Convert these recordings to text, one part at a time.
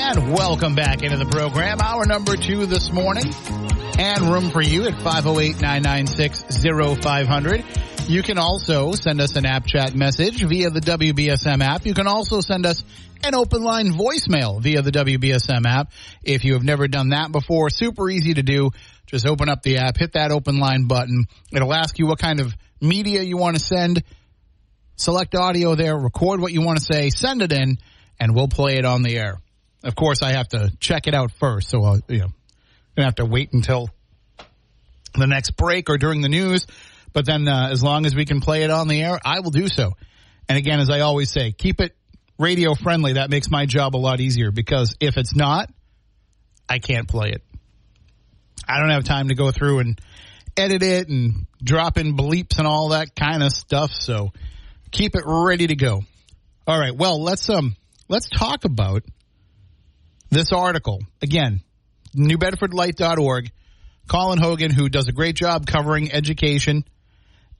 And welcome back into the program. Hour number two this morning. And room for you at 508-996-0500. You can also send us an app chat message via the WBSM app. You can also send us an open line voicemail via the WBSM app. If you have never done that before, super easy to do. Just open up the app, hit that open line button. It'll ask you what kind of media you want to send. Select audio there, record what you want to say, send it in, and we'll play it on the air. Of course, I have to check it out first, so I'll, you know, gonna have to wait until the next break or during the news. But then, uh, as long as we can play it on the air, I will do so. And again, as I always say, keep it radio friendly. That makes my job a lot easier because if it's not, I can't play it. I don't have time to go through and edit it and drop in bleeps and all that kind of stuff. So keep it ready to go. All right. Well, let's um let's talk about this article again. NewBedfordLight.org. Colin Hogan, who does a great job covering education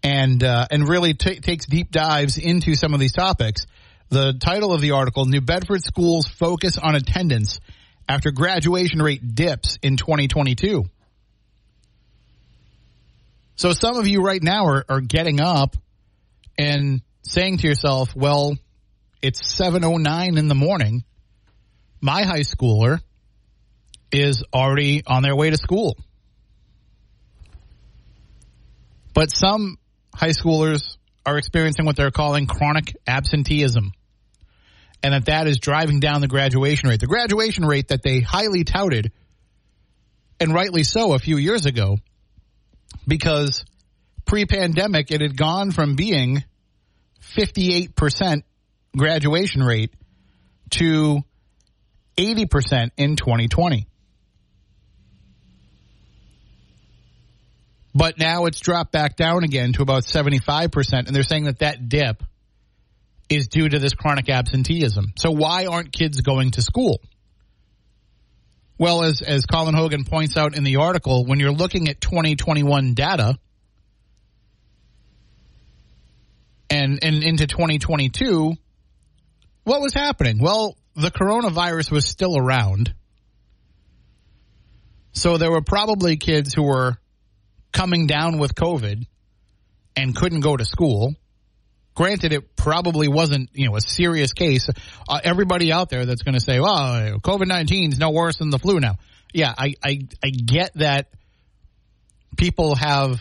and uh, and really t- takes deep dives into some of these topics. The title of the article: New Bedford schools focus on attendance after graduation rate dips in 2022. So some of you right now are, are getting up and saying to yourself, well, it's 7.09 in the morning. My high schooler is already on their way to school. But some high schoolers are experiencing what they're calling chronic absenteeism. And that that is driving down the graduation rate. The graduation rate that they highly touted, and rightly so a few years ago, because pre-pandemic it had gone from being 58% graduation rate to 80% in 2020. But now it's dropped back down again to about 75%, and they're saying that that dip is due to this chronic absenteeism. So why aren't kids going to school? Well, as, as Colin Hogan points out in the article, when you're looking at 2021 data and, and into 2022, what was happening? Well, the coronavirus was still around. So there were probably kids who were coming down with COVID and couldn't go to school. Granted, it probably wasn't, you know, a serious case. Uh, everybody out there that's going to say, well, COVID-19 is no worse than the flu now. Yeah, I, I, I get that people have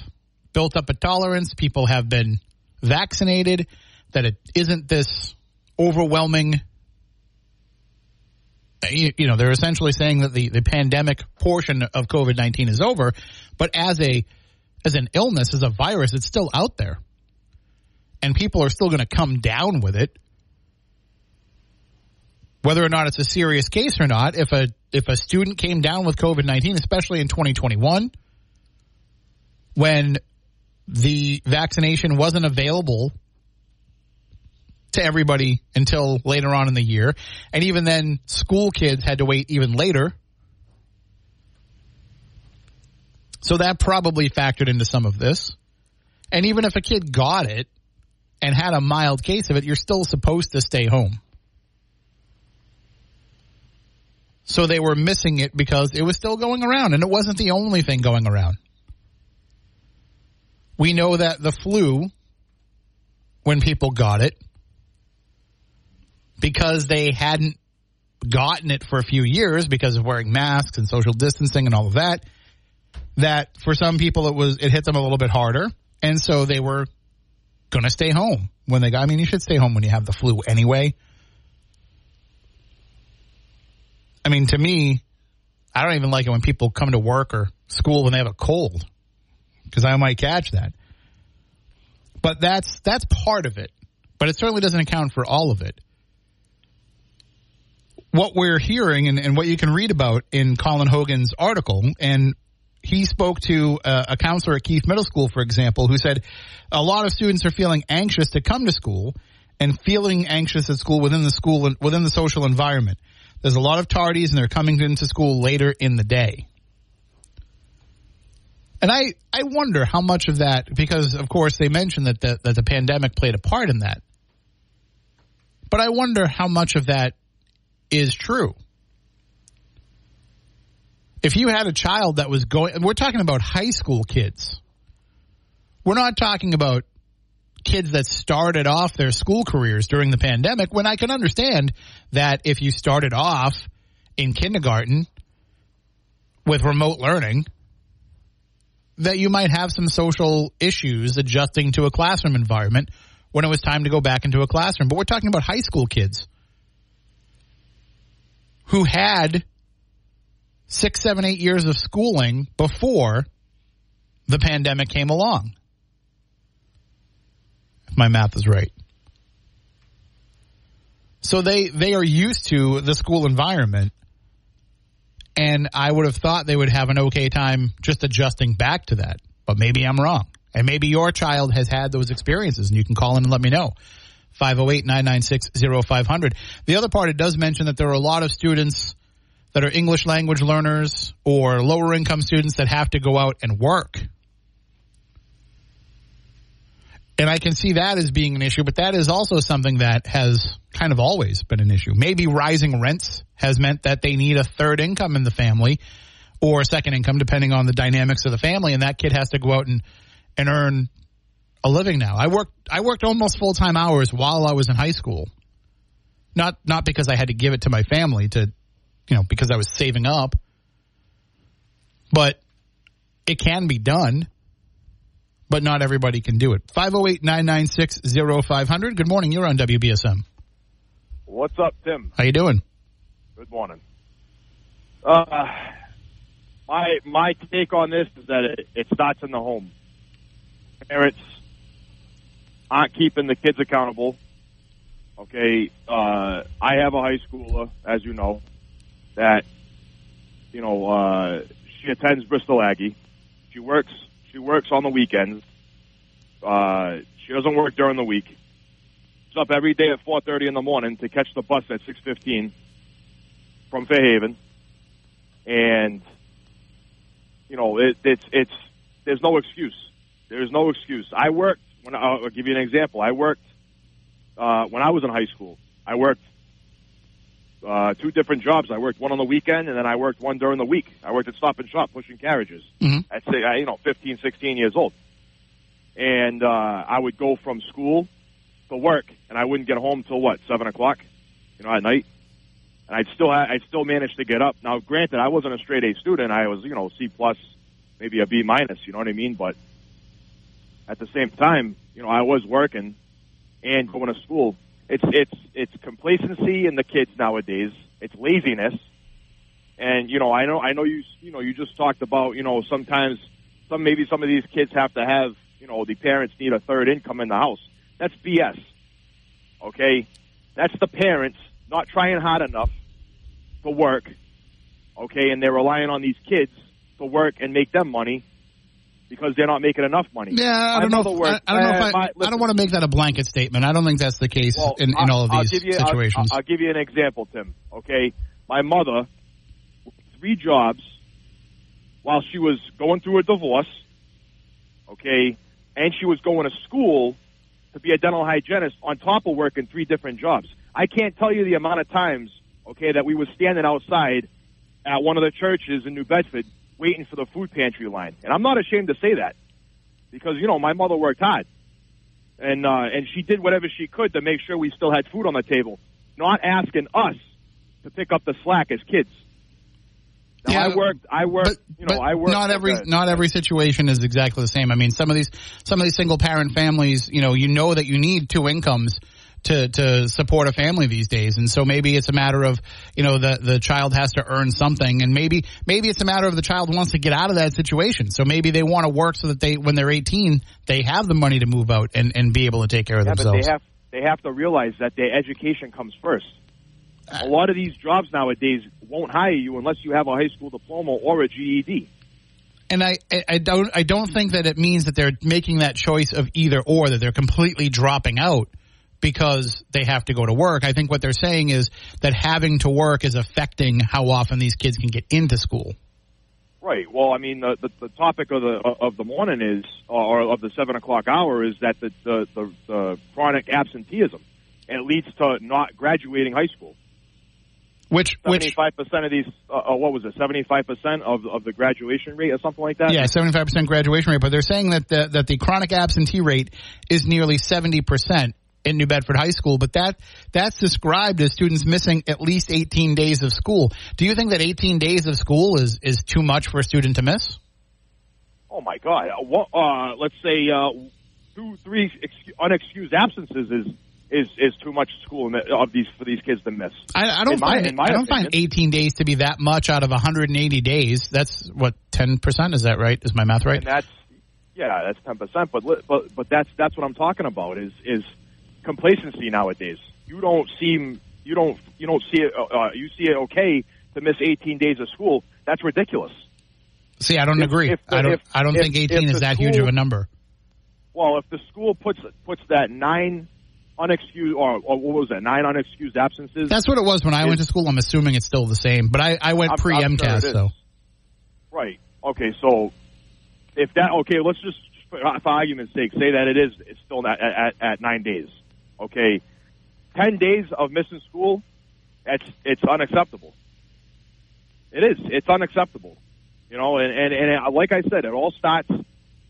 built up a tolerance. People have been vaccinated, that it isn't this overwhelming you, know, they're essentially saying that the, the pandemic portion of COVID nineteen is over, but as a as an illness, as a virus, it's still out there, and people are still going to come down with it, whether or not it's a serious case or not. If a if a student came down with COVID nineteen, especially in twenty twenty one, when the vaccination wasn't available to everybody until later on in the year. And even then, school kids had to wait even later. So that probably factored into some of this. And even if a kid got it and had a mild case of it, you're still supposed to stay home. So they were missing it because it was still going around and it wasn't the only thing going around. We know that the flu, when people got it, because they hadn't gotten it for a few years because of wearing masks and social distancing and all of that, that for some people it was it hit them a little bit harder, and so they were going to stay home when they got. I mean, you should stay home when you have the flu anyway. I mean, to me, I don't even like it when people come to work or school when they have a cold because I might catch that. But that's that's part of it. But it certainly doesn't account for all of it what we're hearing and, and what you can read about in Colin Hogan's article, and he spoke to a, a counselor at Keith Middle School, for example, who said a lot of students are feeling anxious to come to school and feeling anxious at school within the school and within the social environment. There's a lot of tardies and they're coming into school later in the day. And I, I wonder how much of that, because of course they mentioned that the, that the pandemic played a part in that. But I wonder how much of that is true. If you had a child that was going, we're talking about high school kids. We're not talking about kids that started off their school careers during the pandemic when I can understand that if you started off in kindergarten with remote learning, that you might have some social issues adjusting to a classroom environment when it was time to go back into a classroom. But we're talking about high school kids who had six, seven, eight years of schooling before the pandemic came along. If my math is right. So they, they are used to the school environment. And I would have thought they would have an okay time just adjusting back to that. But maybe I'm wrong. And maybe your child has had those experiences and you can call in and let me know. 508-996-0500. The other part, it does mention that there are a lot of students that are English language learners or lower income students that have to go out and work. And I can see that as being an issue, but that is also something that has kind of always been an issue. Maybe rising rents has meant that they need a third income in the family or a second income, depending on the dynamics of the family, and that kid has to go out and, and earn a living now. I worked I worked almost full time hours while I was in high school. Not not because I had to give it to my family to you know, because I was saving up. But it can be done. But not everybody can do it. 508-996-0500. Good morning. You're on WBSM. What's up, Tim? How you doing? Good morning. Uh, my my take on this is that it, it starts in the home. Parents aren't keeping the kids accountable. Okay, uh, I have a high schooler, as you know, that you know uh, she attends Bristol Aggie. She works. She works on the weekends. Uh, she doesn't work during the week. She's up every day at 4:30 in the morning to catch the bus at 6:15 from Fairhaven, and you know it, it's it's there's no excuse. There's no excuse. I worked when I'll give you an example. I worked uh, when I was in high school. I worked uh, two different jobs. I worked one on the weekend, and then I worked one during the week. I worked at Stop and Shop pushing carriages. Mm-hmm. I'd say, you know, 15, 16 years old. And uh, I would go from school to work, and I wouldn't get home till what, 7 o'clock, you know, at night. And I'd still, I'd still manage to get up. Now, granted, I wasn't a straight A student. I was, you know, C plus, maybe a B minus. You know what I mean? But at the same time, you know, I was working and going to school it's it's it's complacency in the kids nowadays. It's laziness, and you know I know I know you you know you just talked about you know sometimes some maybe some of these kids have to have you know the parents need a third income in the house. That's BS. Okay, that's the parents not trying hard enough to work. Okay, and they're relying on these kids to work and make them money because they're not making enough money. Yeah, I don't know. If, I, I, don't know if uh, I, my, I, don't want to make that a blanket statement. I don't think that's the case well, in, in all of these you, situations. I'll, I'll, give you an example, Tim. Okay, my mother, three jobs, while she was going through a divorce. Okay, and she was going to school to be a dental hygienist on top of working three different jobs. I can't tell you the amount of times, okay, that we were standing outside at one of the churches in New Bedford waiting for the food pantry line. And I'm not ashamed to say that because, you know, my mother worked hard and, uh, and she did whatever she could to make sure we still had food on the table, not asking us to pick up the slack as kids. Now, yeah, I worked. I worked. But, you know, I worked. Not every not every situation is exactly the same. I mean, some of these some of these single parent families, you know, you know that you need two incomes to to support a family these days. And so maybe it's a matter of you know the the child has to earn something. And maybe maybe it's a matter of the child wants to get out of that situation. So maybe they want to work so that they when they're 18 they have the money to move out and and be able to take care of yeah, themselves but they have they have to realize that their education comes first. A uh, lot of these jobs nowadays won't hire you unless you have a high school diploma or a GED. And I, I don't I don't think that it means that they're making that choice of either or that they're completely dropping out because they have to go to work. I think what they're saying is that having to work is affecting how often these kids can get into school. Right. Well, I mean, the, the, the topic of the of the morning is, or of the seven o'clock hour, is that the the, the, the chronic absenteeism, and it leads to not graduating high school. Which seventy five percent of these, uh, what was it? Seventy five percent of of the graduation rate, or something like that. Yeah, seventy five percent graduation rate. But they're saying that the, that the chronic absentee rate is nearly seventy percent in New Bedford High School, but that that's described as students missing at least 18 days of school. Do you think that 18 days of school is is too much for a student to miss? Oh my God! Uh, uh, let's say uh, two, three unexcused absences is is is too much school of these for these kids to miss. I, I don't find I don't opinion. find 18 days to be that much out of 180 days. That's what 10 percent is that right? Is my math right? And that's yeah, that's 10 percent. But but but that's that's what I'm talking about. Is is complacency nowadays. You don't seem you don't you don't see it. Uh, uh you see it okay to miss 18 days of school. That's ridiculous. See, I don't if, agree. If the, I don't. If, I don't think 18 is that school, huge of a number. Well, if the school puts puts that nine unexcused or, or, what was that nine unexcused absences? That's what it was when I went to school. I'm assuming it's still the same, but I, I went pre MCAS sure so. Right. Okay. So if that okay, let's just for argument's sake say that it is it's still at, at, at nine days. Okay, ten days of missing school, it's it's unacceptable. It is. It's unacceptable. You know, and, and and like I said, it all starts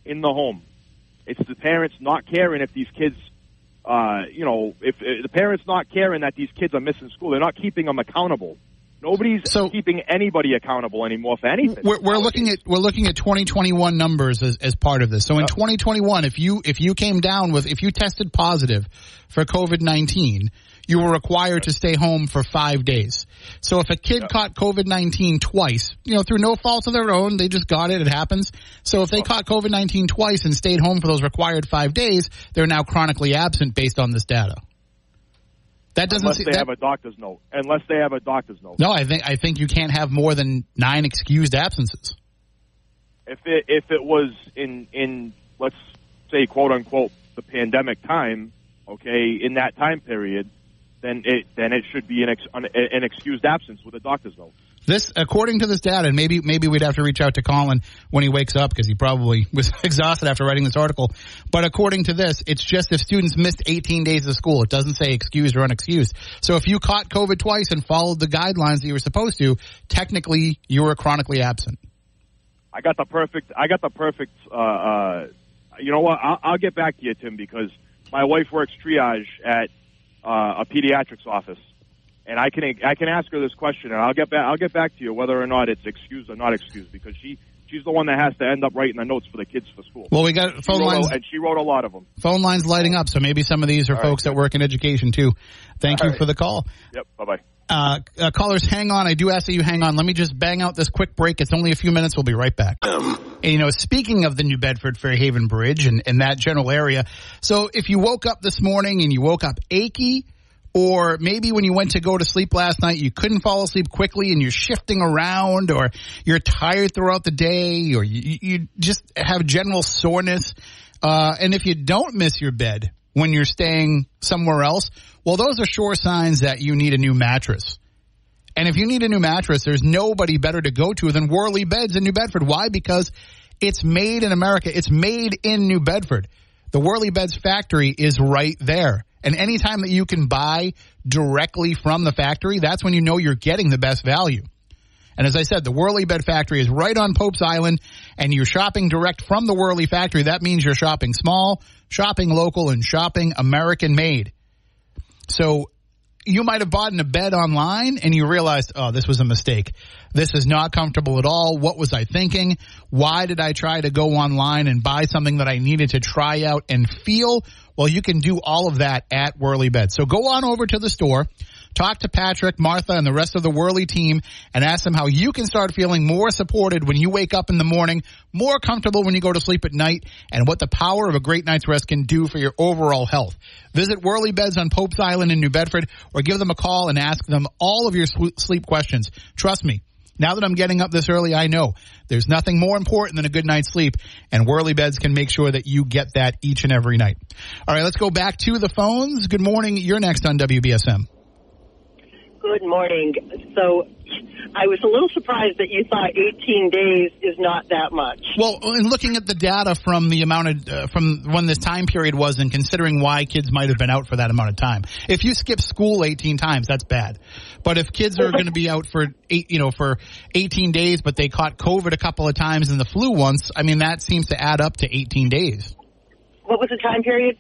in the home. It's the parents not caring if these kids, uh, you know, if, if the parents not caring that these kids are missing school, they're not keeping them accountable. Nobody's so, keeping anybody accountable anymore for anything. We're, we're looking at we're looking at 2021 numbers as, as part of this. So yep. in 2021, if you if you came down with if you tested positive for COVID 19, you were required to stay home for five days. So if a kid yep. caught COVID 19 twice, you know, through no fault of their own, they just got it, it happens. So if they caught COVID 19 twice and stayed home for those required five days, they're now chronically absent based on this data. That doesn't unless they that, have a doctor's note. Unless they have a doctor's note. No, I think I think you can't have more than nine excused absences. If it if it was in in let's say quote unquote the pandemic time, okay, in that time period, then it then it should be an ex, an, an excused absence with a doctor's note. This, according to this data, and maybe maybe we'd have to reach out to Colin when he wakes up because he probably was exhausted after writing this article. But according to this, it's just if students missed 18 days of school. It doesn't say excused or unexcused. So if you caught COVID twice and followed the guidelines that you were supposed to, technically you were chronically absent. I got the perfect. I got the perfect. Uh, uh, you know what? I'll, I'll get back to you, Tim, because my wife works triage at uh, a pediatrics office and I can I can ask her this question, and I'll get back I'll get back to you whether or not it's excused or not excused because she she's the one that has to end up writing the notes for the kids for school. Well, we got phone lines, a, and she wrote a lot of them. Phone lines lighting up, so maybe some of these are All folks right, that work in education too. Thank All you right. for the call. Yep. Bye bye. Uh, uh, callers, hang on. I do ask that you hang on. Let me just bang out this quick break. It's only a few minutes. We'll be right back. And, you know, speaking of the New Bedford Fairhaven Bridge and, and that general area, so if you woke up this morning and you woke up achy, or maybe when you went to go to sleep last night, you couldn't fall asleep quickly and you're shifting around or you're tired throughout the day or you, you just have general soreness. Uh, and if you don't miss your bed when you're staying somewhere else, well, those are sure signs that you need a new mattress. And if you need a new mattress, there's nobody better to go to than Worley Beds in New Bedford. Why? Because it's made in America. It's made in New Bedford. The Worley Beds factory is right there. And anytime that you can buy directly from the factory, that's when you know you're getting the best value. And as I said, the Worley Bed Factory is right on Pope's Island, and you're shopping direct from the Worley Factory. That means you're shopping small, shopping local, and shopping American made. So you might have bought in a bed online and you realized, oh, this was a mistake. This is not comfortable at all. What was I thinking? Why did I try to go online and buy something that I needed to try out and feel? Well, you can do all of that at Worley Bed. So go on over to the store Talk to Patrick, Martha, and the rest of the Worley team and ask them how you can start feeling more supported when you wake up in the morning, more comfortable when you go to sleep at night, and what the power of a great night's rest can do for your overall health. Visit Worley Beds on Pope's Island in New Bedford or give them a call and ask them all of your sleep questions. Trust me, now that I'm getting up this early, I know there's nothing more important than a good night's sleep, and Worley Beds can make sure that you get that each and every night. All right, let's go back to the phones. Good morning. You're next on WBSM. Good morning. So I was a little surprised that you thought 18 days is not that much. Well, in looking at the data from the amount of uh, from when this time period was, and considering why kids might have been out for that amount of time, if you skip school 18 times, that's bad. But if kids are going to be out for eight, you know, for 18 days, but they caught COVID a couple of times and the flu once, I mean, that seems to add up to 18 days. What was the time period?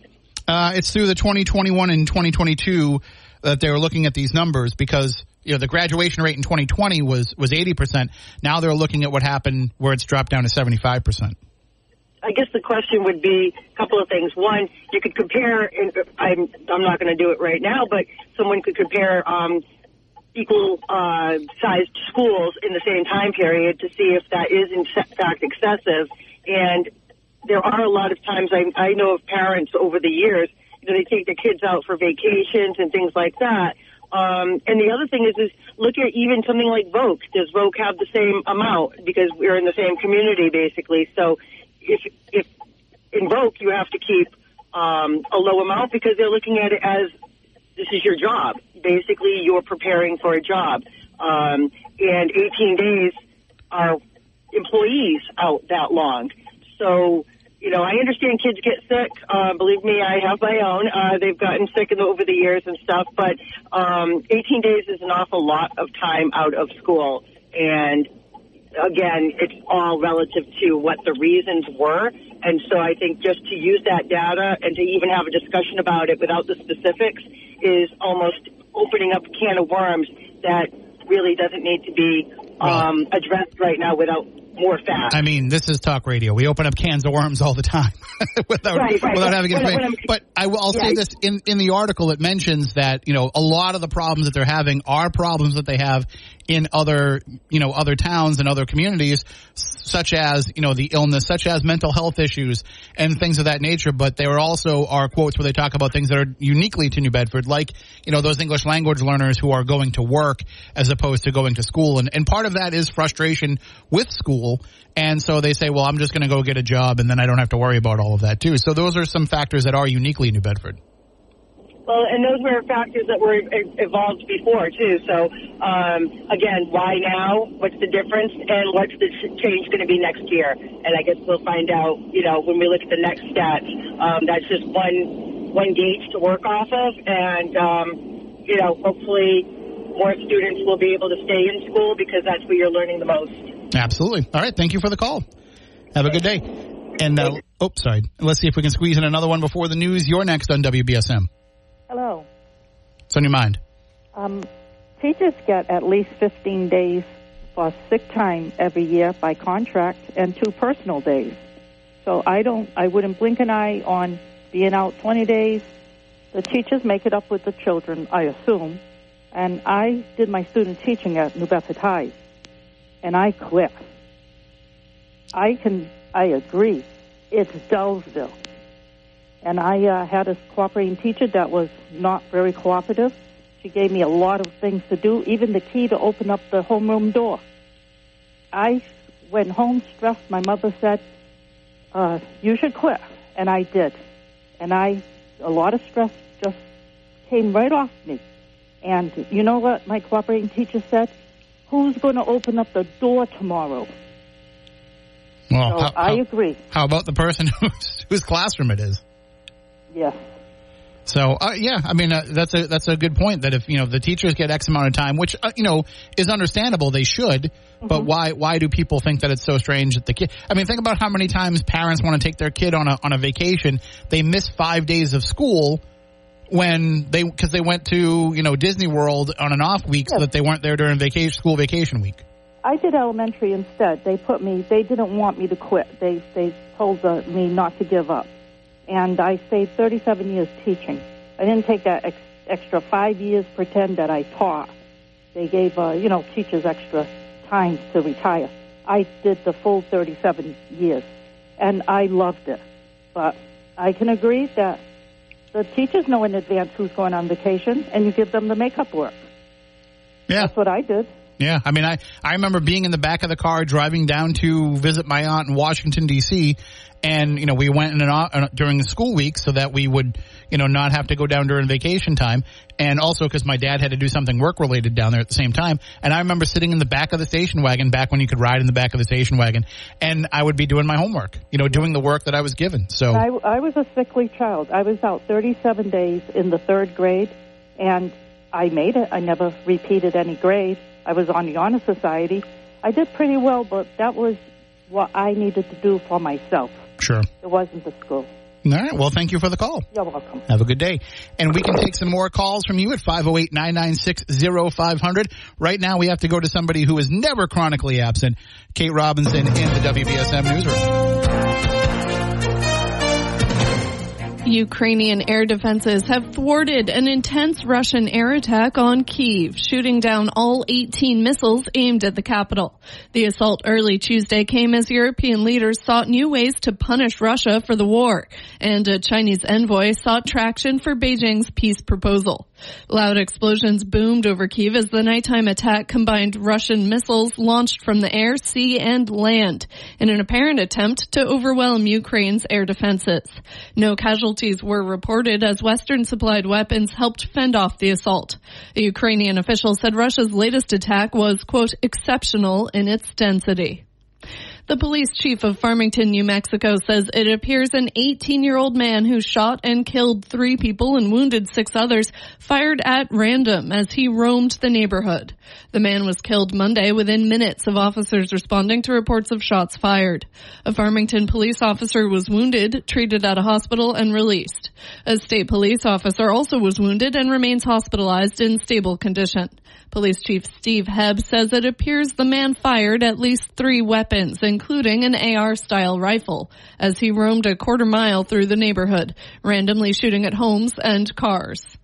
Uh, it's through the 2021 and 2022 that they were looking at these numbers because you know the graduation rate in 2020 was was 80 percent. Now they're looking at what happened where it's dropped down to 75 percent. I guess the question would be a couple of things. One, you could compare. And I'm I'm not going to do it right now, but someone could compare um, equal uh, sized schools in the same time period to see if that is in fact excessive. And there are a lot of times I, I know of parents over the years they take the kids out for vacations and things like that. Um, and the other thing is, is look at even something like Voc. Does Voc have the same amount because we're in the same community basically? So if if in Voc you have to keep um, a low amount because they're looking at it as this is your job. Basically, you're preparing for a job, um, and 18 days are employees out that long. So you know, I understand kids get sick. Uh, believe me, I have my own. Uh, they've gotten sick in the, over the years and stuff, but um, 18 days is an awful lot of time out of school. And again, it's all relative to what the reasons were. And so I think just to use that data and to even have a discussion about it without the specifics is almost opening up a can of worms that really doesn't need to be um, addressed right now without more fast. I mean, this is talk radio. We open up cans of worms all the time without right, right. without having information. But I will, I'll yeah. say this in in the article. It mentions that you know a lot of the problems that they're having are problems that they have in other you know other towns and other communities such as you know the illness such as mental health issues and things of that nature but there are also are quotes where they talk about things that are uniquely to New Bedford like you know those English language learners who are going to work as opposed to going to school and and part of that is frustration with school and so they say well I'm just going to go get a job and then I don't have to worry about all of that too so those are some factors that are uniquely New Bedford well, and those were factors that were evolved before too. So, um, again, why now? What's the difference? And what's the change going to be next year? And I guess we'll find out. You know, when we look at the next stats, um, that's just one one gauge to work off of, and um, you know, hopefully, more students will be able to stay in school because that's where you're learning the most. Absolutely. All right. Thank you for the call. Have a good day. And uh, oh, sorry. Let's see if we can squeeze in another one before the news. You're next on WBSM. Hello. What's on your mind? Um, teachers get at least 15 days for sick time every year by contract and two personal days. So I don't, I wouldn't blink an eye on being out 20 days. The teachers make it up with the children, I assume. And I did my student teaching at New Bedford High, and I quit. I can, I agree. It's Dullsville. And I uh, had a cooperating teacher that was not very cooperative. She gave me a lot of things to do, even the key to open up the homeroom door. I went home stressed. My mother said, uh, "You should quit," and I did. And I, a lot of stress just came right off me. And you know what my cooperating teacher said? Who's going to open up the door tomorrow? Well, so how, I how, agree. How about the person whose, whose classroom it is? Yes. So uh, yeah, I mean uh, that's a that's a good point. That if you know the teachers get X amount of time, which uh, you know is understandable, they should. Mm-hmm. But why why do people think that it's so strange that the kid? I mean, think about how many times parents want to take their kid on a on a vacation. They miss five days of school when they because they went to you know Disney World on an off week, so that they weren't there during vacation school vacation week. I did elementary instead. They put me. They didn't want me to quit. They they told the, me not to give up and I stayed 37 years teaching. I didn't take that ex- extra five years pretend that I taught. They gave, uh, you know, teachers extra time to retire. I did the full 37 years, and I loved it. But I can agree that the teachers know in advance who's going on vacation, and you give them the makeup work. Yeah. That's what I did. Yeah, I mean, I, I remember being in the back of the car driving down to visit my aunt in Washington D.C. And you know, we went in an, uh, during the school week so that we would, you know, not have to go down during vacation time, and also because my dad had to do something work related down there at the same time. And I remember sitting in the back of the station wagon back when you could ride in the back of the station wagon, and I would be doing my homework, you know, doing the work that I was given. So I, I was a sickly child. I was out 37 days in the third grade, and I made it. I never repeated any grade. I was on the honor society. I did pretty well, but that was what I needed to do for myself. sure. It wasn't the school. All right. Well, thank you for the call. You're welcome. Have a good day. And we can take some more calls from you at 508-996-0500. Right now we have to go to somebody who is never chronically absent, Kate Robinson in the WBSM newsroom. Ukrainian air defenses have thwarted an intense Russian air attack on Kiev, shooting down all 18 missiles aimed at the capital. The assault early Tuesday came as European leaders sought new ways to punish Russia for the war, and a Chinese envoy sought traction for Beijing's peace proposal. Loud explosions boomed over Kiev as the nighttime attack combined Russian missiles launched from the air, sea, and land in an apparent attempt to overwhelm Ukraine's air defenses. No casualties were reported as Western supplied weapons helped fend off the assault. A Ukrainian official said Russia's latest attack was, quote, exceptional in its density. The police chief of Farmington, New Mexico says it appears an 18 year old man who shot and killed three people and wounded six others fired at random as he roamed the neighborhood. The man was killed Monday within minutes of officers responding to reports of shots fired. A Farmington police officer was wounded, treated at a hospital, and released. A state police officer also was wounded and remains hospitalized in stable condition. Police Chief Steve Hebbe says it appears the man fired at least three weapons, including an AR style rifle, as he roamed a quarter mile through the neighborhood, randomly shooting at homes and cars.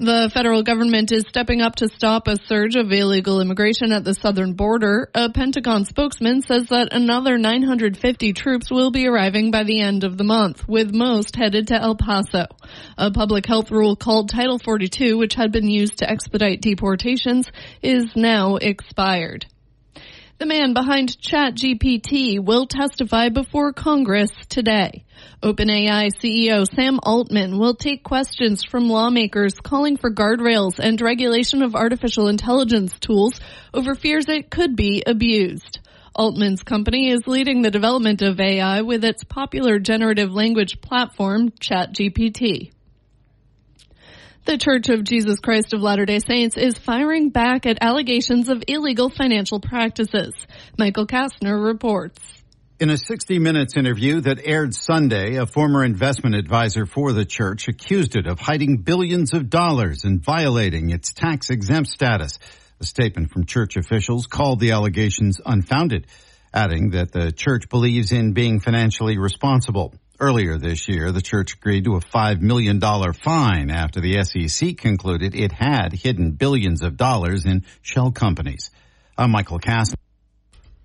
The federal government is stepping up to stop a surge of illegal immigration at the southern border. A Pentagon spokesman says that another 950 troops will be arriving by the end of the month, with most headed to El Paso. A public health rule called Title 42, which had been used to expedite deportations, is now expired. The man behind ChatGPT will testify before Congress today. OpenAI CEO Sam Altman will take questions from lawmakers calling for guardrails and regulation of artificial intelligence tools over fears it could be abused. Altman's company is leading the development of AI with its popular generative language platform, ChatGPT. The Church of Jesus Christ of Latter-day Saints is firing back at allegations of illegal financial practices. Michael Kastner reports. In a 60 Minutes interview that aired Sunday, a former investment advisor for the church accused it of hiding billions of dollars and violating its tax exempt status. A statement from church officials called the allegations unfounded, adding that the church believes in being financially responsible. Earlier this year, the church agreed to a $5 million fine after the SEC concluded it had hidden billions of dollars in shell companies. I'm Michael Cass.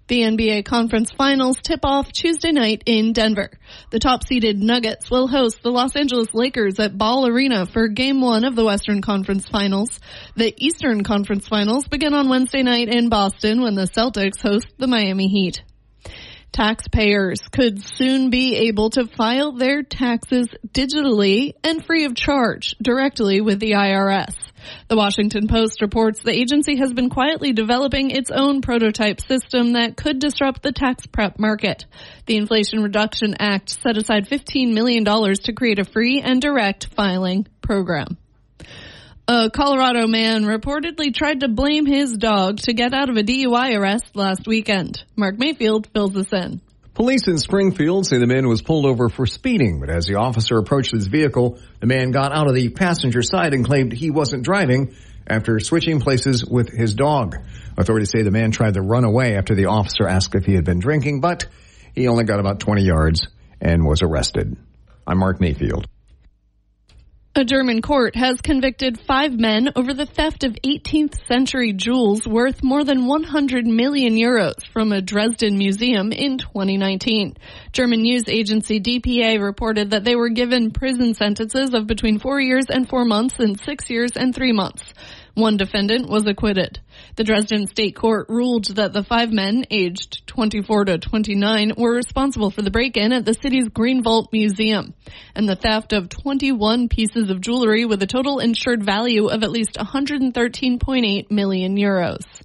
The NBA Conference Finals tip off Tuesday night in Denver. The top seeded Nuggets will host the Los Angeles Lakers at Ball Arena for game one of the Western Conference Finals. The Eastern Conference Finals begin on Wednesday night in Boston when the Celtics host the Miami Heat. Taxpayers could soon be able to file their taxes digitally and free of charge directly with the IRS. The Washington Post reports the agency has been quietly developing its own prototype system that could disrupt the tax prep market. The Inflation Reduction Act set aside $15 million to create a free and direct filing program. A Colorado man reportedly tried to blame his dog to get out of a DUI arrest last weekend. Mark Mayfield fills us in. Police in Springfield say the man was pulled over for speeding, but as the officer approached his vehicle, the man got out of the passenger side and claimed he wasn't driving after switching places with his dog. Authorities say the man tried to run away after the officer asked if he had been drinking, but he only got about 20 yards and was arrested. I'm Mark Mayfield. A German court has convicted five men over the theft of 18th century jewels worth more than 100 million euros from a Dresden museum in 2019. German news agency DPA reported that they were given prison sentences of between four years and four months and six years and three months. One defendant was acquitted. The Dresden State Court ruled that the five men, aged 24 to 29, were responsible for the break-in at the city's Green Vault Museum and the theft of 21 pieces of jewelry with a total insured value of at least 113.8 million euros.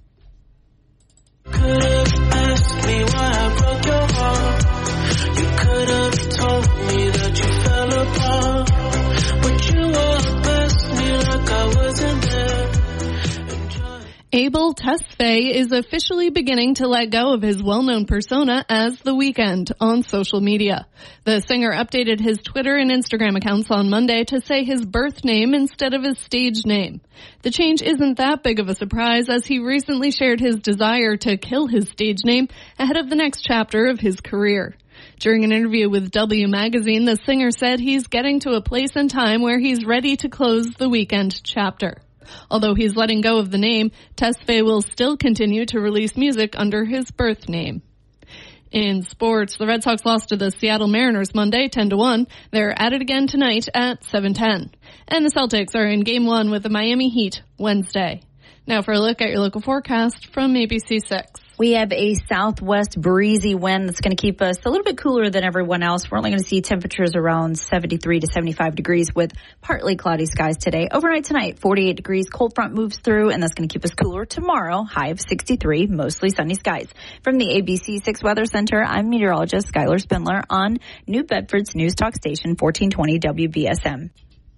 Abel Tesfaye is officially beginning to let go of his well-known persona as The Weeknd on social media. The singer updated his Twitter and Instagram accounts on Monday to say his birth name instead of his stage name. The change isn't that big of a surprise as he recently shared his desire to kill his stage name ahead of the next chapter of his career. During an interview with W Magazine, the singer said he's getting to a place in time where he's ready to close the Weeknd chapter. Although he's letting go of the name, Tesfaye will still continue to release music under his birth name. In sports, the Red Sox lost to the Seattle Mariners Monday 10 to 1. They're at it again tonight at 7:10. And the Celtics are in game 1 with the Miami Heat Wednesday. Now for a look at your local forecast from ABC6. We have a southwest breezy wind that's going to keep us a little bit cooler than everyone else. We're only going to see temperatures around 73 to 75 degrees with partly cloudy skies today. Overnight tonight, 48 degrees. Cold front moves through and that's going to keep us cooler tomorrow. High of 63, mostly sunny skies. From the ABC 6 Weather Center, I'm meteorologist Skylar Spindler on New Bedford's News Talk Station 1420 WBSM.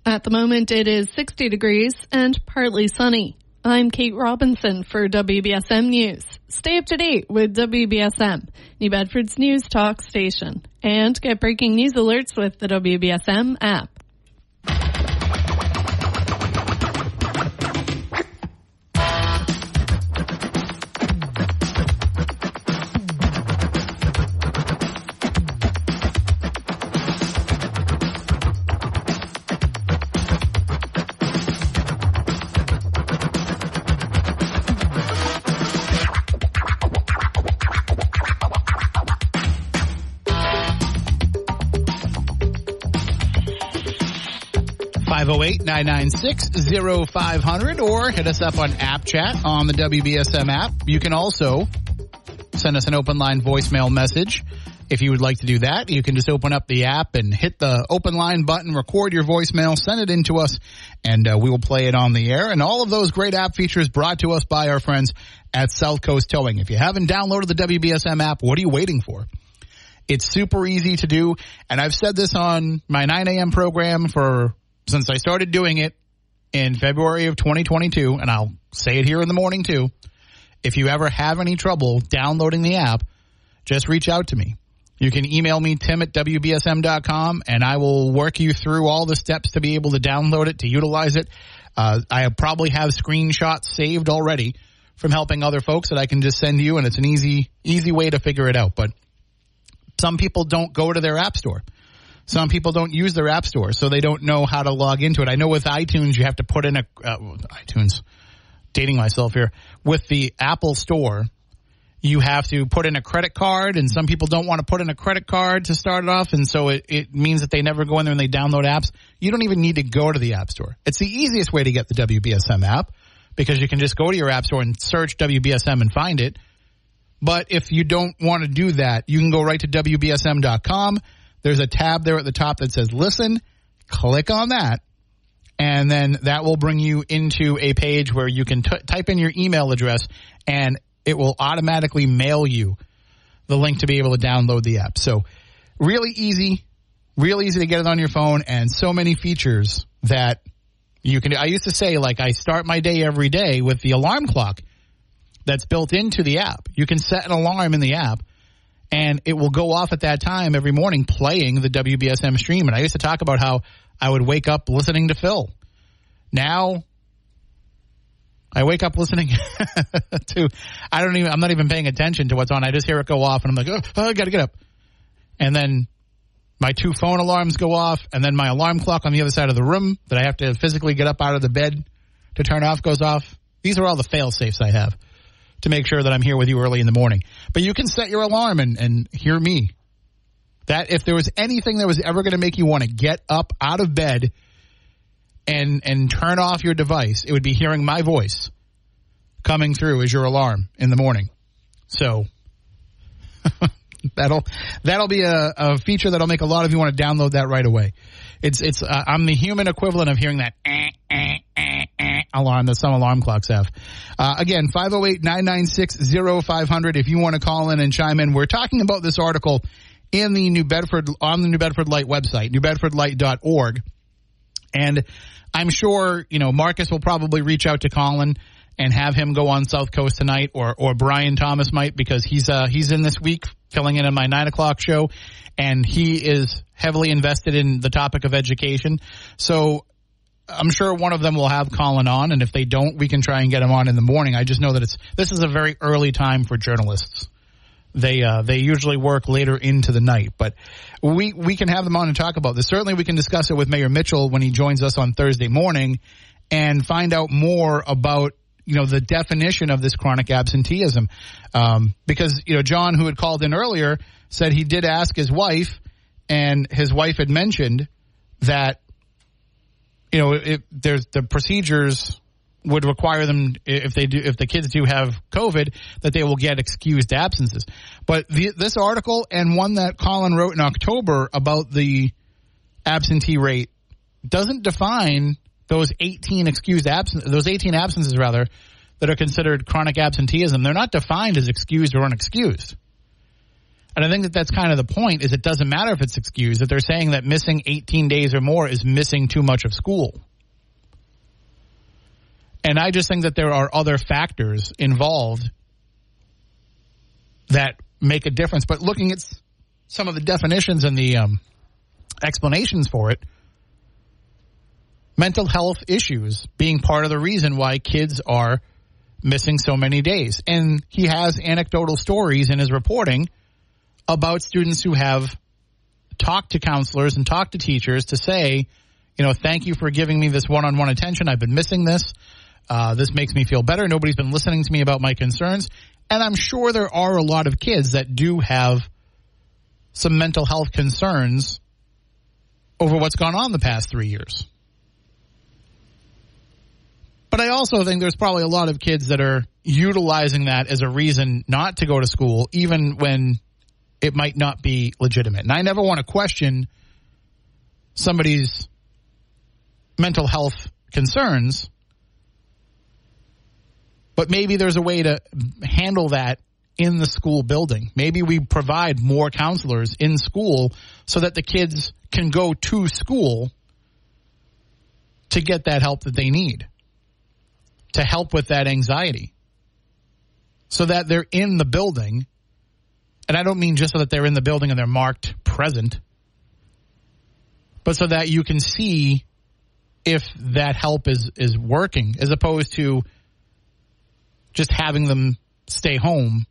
At the moment, it is 60 degrees and partly sunny. I'm Kate Robinson for WBSM News. Stay up to date with WBSM, New Bedford's news talk station, and get breaking news alerts with the WBSM app. 508-996-0500 or hit us up on app chat on the WBSM app. You can also send us an open line voicemail message. If you would like to do that, you can just open up the app and hit the open line button, record your voicemail, send it in to us, and uh, we will play it on the air. And all of those great app features brought to us by our friends at South Coast Towing. If you haven't downloaded the WBSM app, what are you waiting for? It's super easy to do. And I've said this on my 9 a.m. program for since I started doing it in February of 2022, and I'll say it here in the morning too. If you ever have any trouble downloading the app, just reach out to me. You can email me, tim at WBSM.com, and I will work you through all the steps to be able to download it, to utilize it. Uh, I probably have screenshots saved already from helping other folks that I can just send you, and it's an easy, easy way to figure it out. But some people don't go to their app store. Some people don't use their app store, so they don't know how to log into it. I know with iTunes, you have to put in a uh, iTunes. Dating myself here with the Apple Store, you have to put in a credit card, and some people don't want to put in a credit card to start it off, and so it, it means that they never go in there and they download apps. You don't even need to go to the App Store. It's the easiest way to get the WBSM app because you can just go to your App Store and search WBSM and find it. But if you don't want to do that, you can go right to WBSM.com there's a tab there at the top that says listen. Click on that. And then that will bring you into a page where you can t- type in your email address and it will automatically mail you the link to be able to download the app. So really easy, real easy to get it on your phone and so many features that you can, I used to say like I start my day every day with the alarm clock that's built into the app. You can set an alarm in the app and it will go off at that time every morning playing the WBSM stream. And I used to talk about how I would wake up listening to Phil. Now I wake up listening to I don't even I'm not even paying attention to what's on. I just hear it go off and I'm like, oh, oh I got to get up. And then my two phone alarms go off, and then my alarm clock on the other side of the room that I have to physically get up out of the bed to turn off goes off. These are all the fail safes I have to make sure that I'm here with you early in the morning. But you can set your alarm and, and hear me. That if there was anything that was ever going to make you want to get up out of bed and and turn off your device, it would be hearing my voice coming through as your alarm in the morning. So that'll that'll be a, a, feature that'll make a lot of you want to download that right away. It's it's uh, I'm the human equivalent of hearing that eh, alarm that some alarm clocks have. Uh, again, 508-996-0500 if you want to call in and chime in. We're talking about this article in the New Bedford on the New Bedford Light website, newbedfordlight.org. And I'm sure, you know, Marcus will probably reach out to Colin and have him go on South Coast tonight, or or Brian Thomas might because he's uh he's in this week filling in on my nine o'clock show, and he is heavily invested in the topic of education. So I'm sure one of them will have Colin on, and if they don't, we can try and get him on in the morning. I just know that it's this is a very early time for journalists. They uh, they usually work later into the night, but we we can have them on and talk about this. Certainly, we can discuss it with Mayor Mitchell when he joins us on Thursday morning, and find out more about you know the definition of this chronic absenteeism. Um, because you know John, who had called in earlier, said he did ask his wife, and his wife had mentioned that you know it, there's the procedures would require them if they do if the kids do have COVID that they will get excused absences. But the, this article and one that Colin wrote in October about the absentee rate doesn't define those 18 excused absence those 18 absences rather that are considered chronic absenteeism. They're not defined as excused or unexcused. And I think that that's kind of the point is it doesn't matter if it's excused that they're saying that missing 18 days or more is missing too much of school. And I just think that there are other factors involved that make a difference. But looking at some of the definitions and the um, explanations for it, mental health issues being part of the reason why kids are missing so many days. And he has anecdotal stories in his reporting about students who have talked to counselors and talked to teachers to say, you know, thank you for giving me this one on one attention. I've been missing this. Uh, this makes me feel better. Nobody's been listening to me about my concerns. And I'm sure there are a lot of kids that do have some mental health concerns over what's gone on the past three years. But I also think there's probably a lot of kids that are utilizing that as a reason not to go to school, even when it might not be legitimate. And I never want to question somebody's mental health concerns but maybe there's a way to handle that in the school building. Maybe we provide more counselors in school so that the kids can go to school to get that help that they need, to help with that anxiety, so that they're in the building. And I don't mean just so that they're in the building and they're marked present, but so that you can see if that help is, is working as opposed to just having them stay home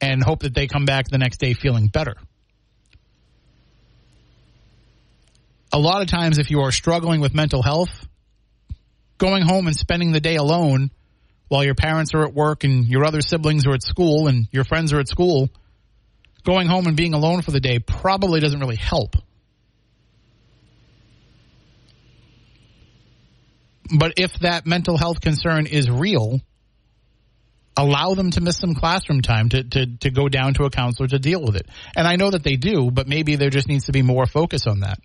and hope that they come back the next day feeling better. A lot of times, if you are struggling with mental health, going home and spending the day alone while your parents are at work and your other siblings are at school and your friends are at school, going home and being alone for the day probably doesn't really help. But if that mental health concern is real, allow them to miss some classroom time to, to, to go down to a counselor to deal with it. And I know that they do, but maybe there just needs to be more focus on that.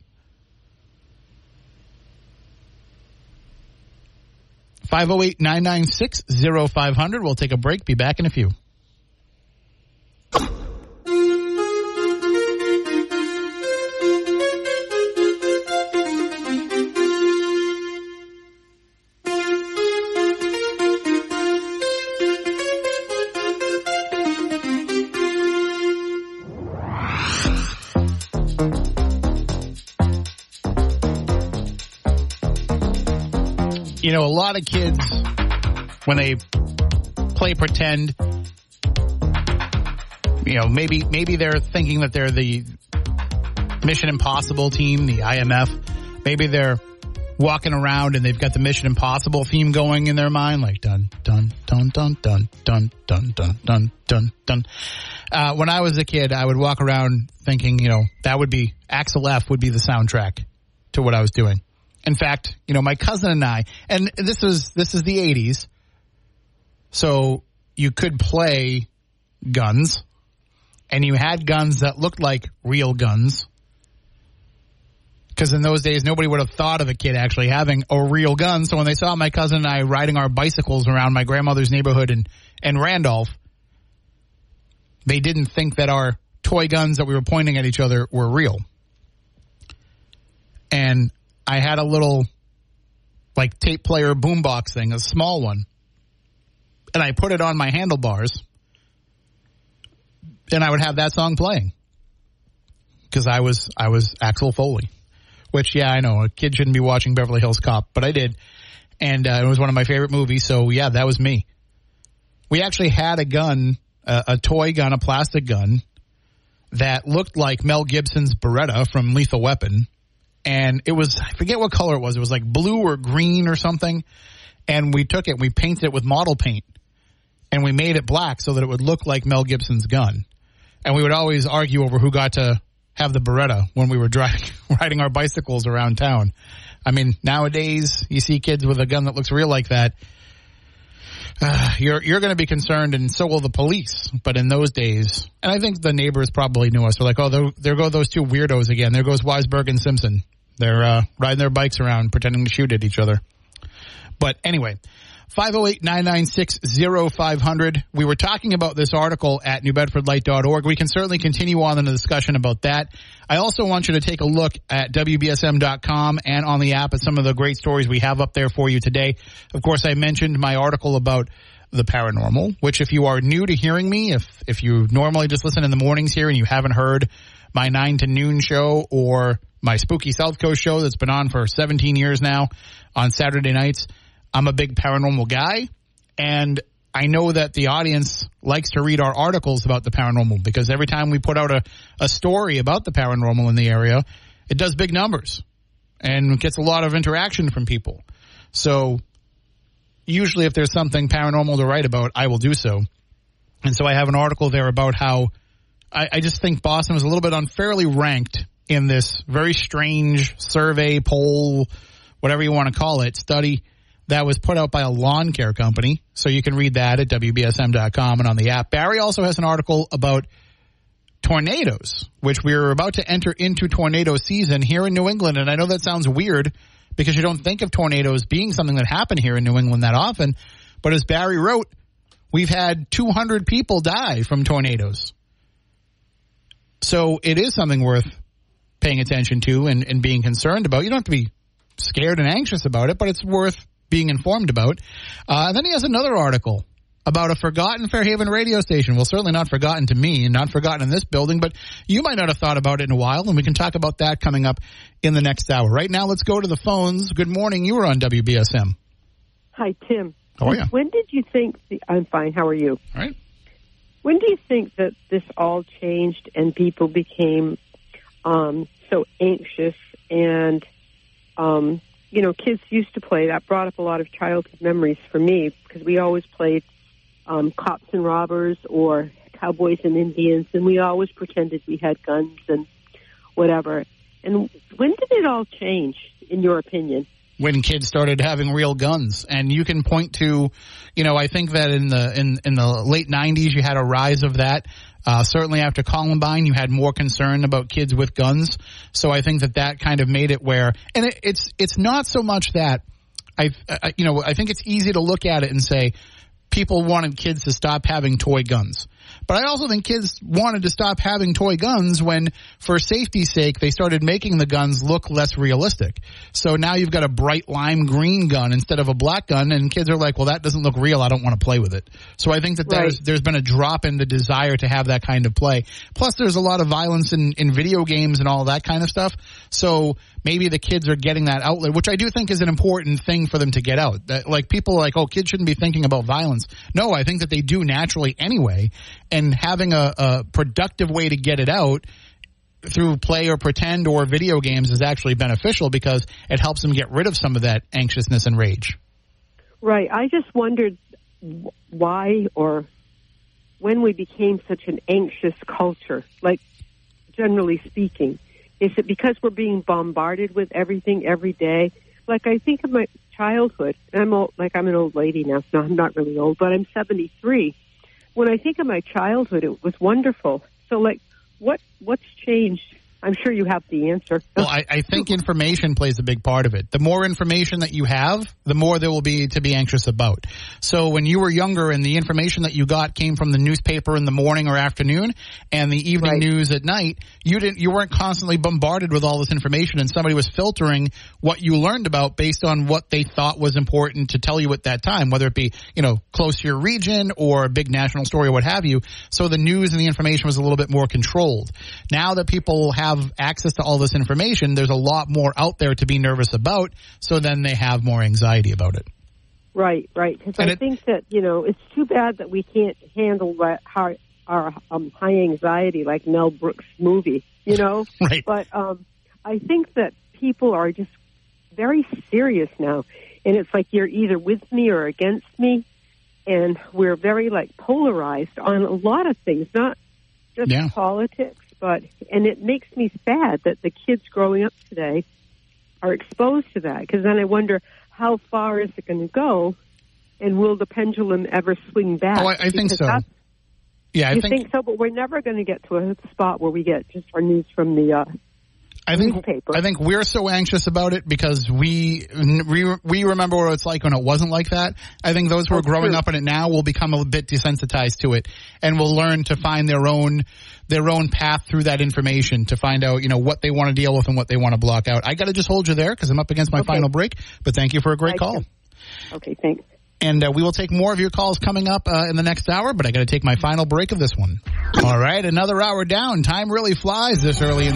508 996 0500. We'll take a break. Be back in a few. You know, a lot of kids, when they play pretend, you know, maybe maybe they're thinking that they're the Mission Impossible team, the IMF. Maybe they're walking around and they've got the Mission Impossible theme going in their mind, like dun dun dun dun dun dun dun dun dun dun dun. Uh, when I was a kid, I would walk around thinking, you know, that would be Axel F would be the soundtrack to what I was doing. In fact, you know, my cousin and I, and this was this is the '80s, so you could play guns, and you had guns that looked like real guns because in those days nobody would have thought of a kid actually having a real gun. So when they saw my cousin and I riding our bicycles around my grandmother's neighborhood in, in Randolph, they didn't think that our toy guns that we were pointing at each other were real. And I had a little like tape player boombox thing, a small one. And I put it on my handlebars and I would have that song playing because I was I was Axel Foley. Which, yeah, I know a kid shouldn't be watching Beverly Hills Cop, but I did, and uh, it was one of my favorite movies. So yeah, that was me. We actually had a gun, uh, a toy gun, a plastic gun that looked like Mel Gibson's Beretta from Lethal Weapon, and it was I forget what color it was. It was like blue or green or something, and we took it, we painted it with model paint, and we made it black so that it would look like Mel Gibson's gun. And we would always argue over who got to have the Beretta when we were driving, riding our bicycles around town. I mean, nowadays you see kids with a gun that looks real like that. Uh, you're you're going to be concerned, and so will the police. But in those days, and I think the neighbors probably knew us. They're like, "Oh, there, there go those two weirdos again. There goes Weisberg and Simpson. They're uh, riding their bikes around, pretending to shoot at each other." But anyway, 508-996-0500. We were talking about this article at newbedfordlight.org. We can certainly continue on in the discussion about that. I also want you to take a look at WBSM.com and on the app at some of the great stories we have up there for you today. Of course, I mentioned my article about the paranormal, which if you are new to hearing me, if, if you normally just listen in the mornings here and you haven't heard my nine to noon show or my spooky South Coast show that's been on for 17 years now on Saturday nights, I'm a big paranormal guy, and I know that the audience likes to read our articles about the paranormal because every time we put out a, a story about the paranormal in the area, it does big numbers and gets a lot of interaction from people. So usually if there's something paranormal to write about, I will do so. And so I have an article there about how I, I just think Boston was a little bit unfairly ranked in this very strange survey, poll, whatever you want to call it, study that was put out by a lawn care company. So you can read that at WBSM.com and on the app. Barry also has an article about tornadoes, which we're about to enter into tornado season here in New England. And I know that sounds weird because you don't think of tornadoes being something that happen here in New England that often. But as Barry wrote, we've had 200 people die from tornadoes. So it is something worth paying attention to and, and being concerned about. You don't have to be scared and anxious about it, but it's worth being informed about. Uh, and then he has another article about a forgotten Fairhaven radio station. Well, certainly not forgotten to me and not forgotten in this building, but you might not have thought about it in a while, and we can talk about that coming up in the next hour. Right now, let's go to the phones. Good morning. You were on WBSM. Hi, Tim. How are you? When did you think? The, I'm fine. How are you? All right. When do you think that this all changed and people became um, so anxious and um, you know, kids used to play. That brought up a lot of childhood memories for me because we always played um, cops and robbers or cowboys and Indians, and we always pretended we had guns and whatever. And when did it all change, in your opinion? When kids started having real guns, and you can point to, you know, I think that in the in in the late '90s you had a rise of that. Uh, certainly after Columbine, you had more concern about kids with guns. So I think that that kind of made it where, and it, it's it's not so much that I, I, you know, I think it's easy to look at it and say people wanted kids to stop having toy guns. But I also think kids wanted to stop having toy guns when, for safety's sake, they started making the guns look less realistic. So now you've got a bright lime green gun instead of a black gun, and kids are like, "Well, that doesn't look real. I don't want to play with it." So I think that there's there's been a drop in the desire to have that kind of play. Plus, there's a lot of violence in in video games and all that kind of stuff. So maybe the kids are getting that outlet, which I do think is an important thing for them to get out. That, like people are like, oh, kids shouldn't be thinking about violence. No, I think that they do naturally anyway. And having a, a productive way to get it out through play or pretend or video games is actually beneficial because it helps them get rid of some of that anxiousness and rage. Right. I just wondered why or when we became such an anxious culture, like generally speaking. Is it because we're being bombarded with everything every day? Like I think of my childhood, and I'm old, like I'm an old lady now. No, I'm not really old, but I'm 73. When I think of my childhood, it was wonderful. So like, what what's changed I'm sure you have the answer. Well, I, I, think information plays a big part of it. The more information that you have, the more there will be to be anxious about. So when you were younger and the information that you got came from the newspaper in the morning or afternoon and the evening right. news at night, you didn't, you weren't constantly bombarded with all this information and somebody was filtering what you learned about based on what they thought was important to tell you at that time, whether it be, you know, close to your region or a big national story or what have you. So the news and the information was a little bit more controlled. Now that people have have access to all this information, there's a lot more out there to be nervous about. So then they have more anxiety about it. Right, right. Because I it, think that you know it's too bad that we can't handle our, our um, high anxiety like Mel Brooks' movie. You know, right. But um, I think that people are just very serious now, and it's like you're either with me or against me, and we're very like polarized on a lot of things, not just yeah. politics but and it makes me sad that the kids growing up today are exposed to that because then I wonder how far is it going to go, and will the pendulum ever swing back? Oh, I, I think so. Yeah, I you think, think, so, but we're never going to get to a spot where we get just our news from the uh, I think newspaper. I think we're so anxious about it because we we we remember what it's like when it wasn't like that. I think those who are growing true. up in it now will become a bit desensitized to it and will learn to find their own their own path through that information to find out you know what they want to deal with and what they want to block out. I got to just hold you there because I'm up against my okay. final break. But thank you for a great call. Okay, thanks. And uh, we will take more of your calls coming up uh, in the next hour, but I got to take my final break of this one. All right, another hour down. Time really flies this early in the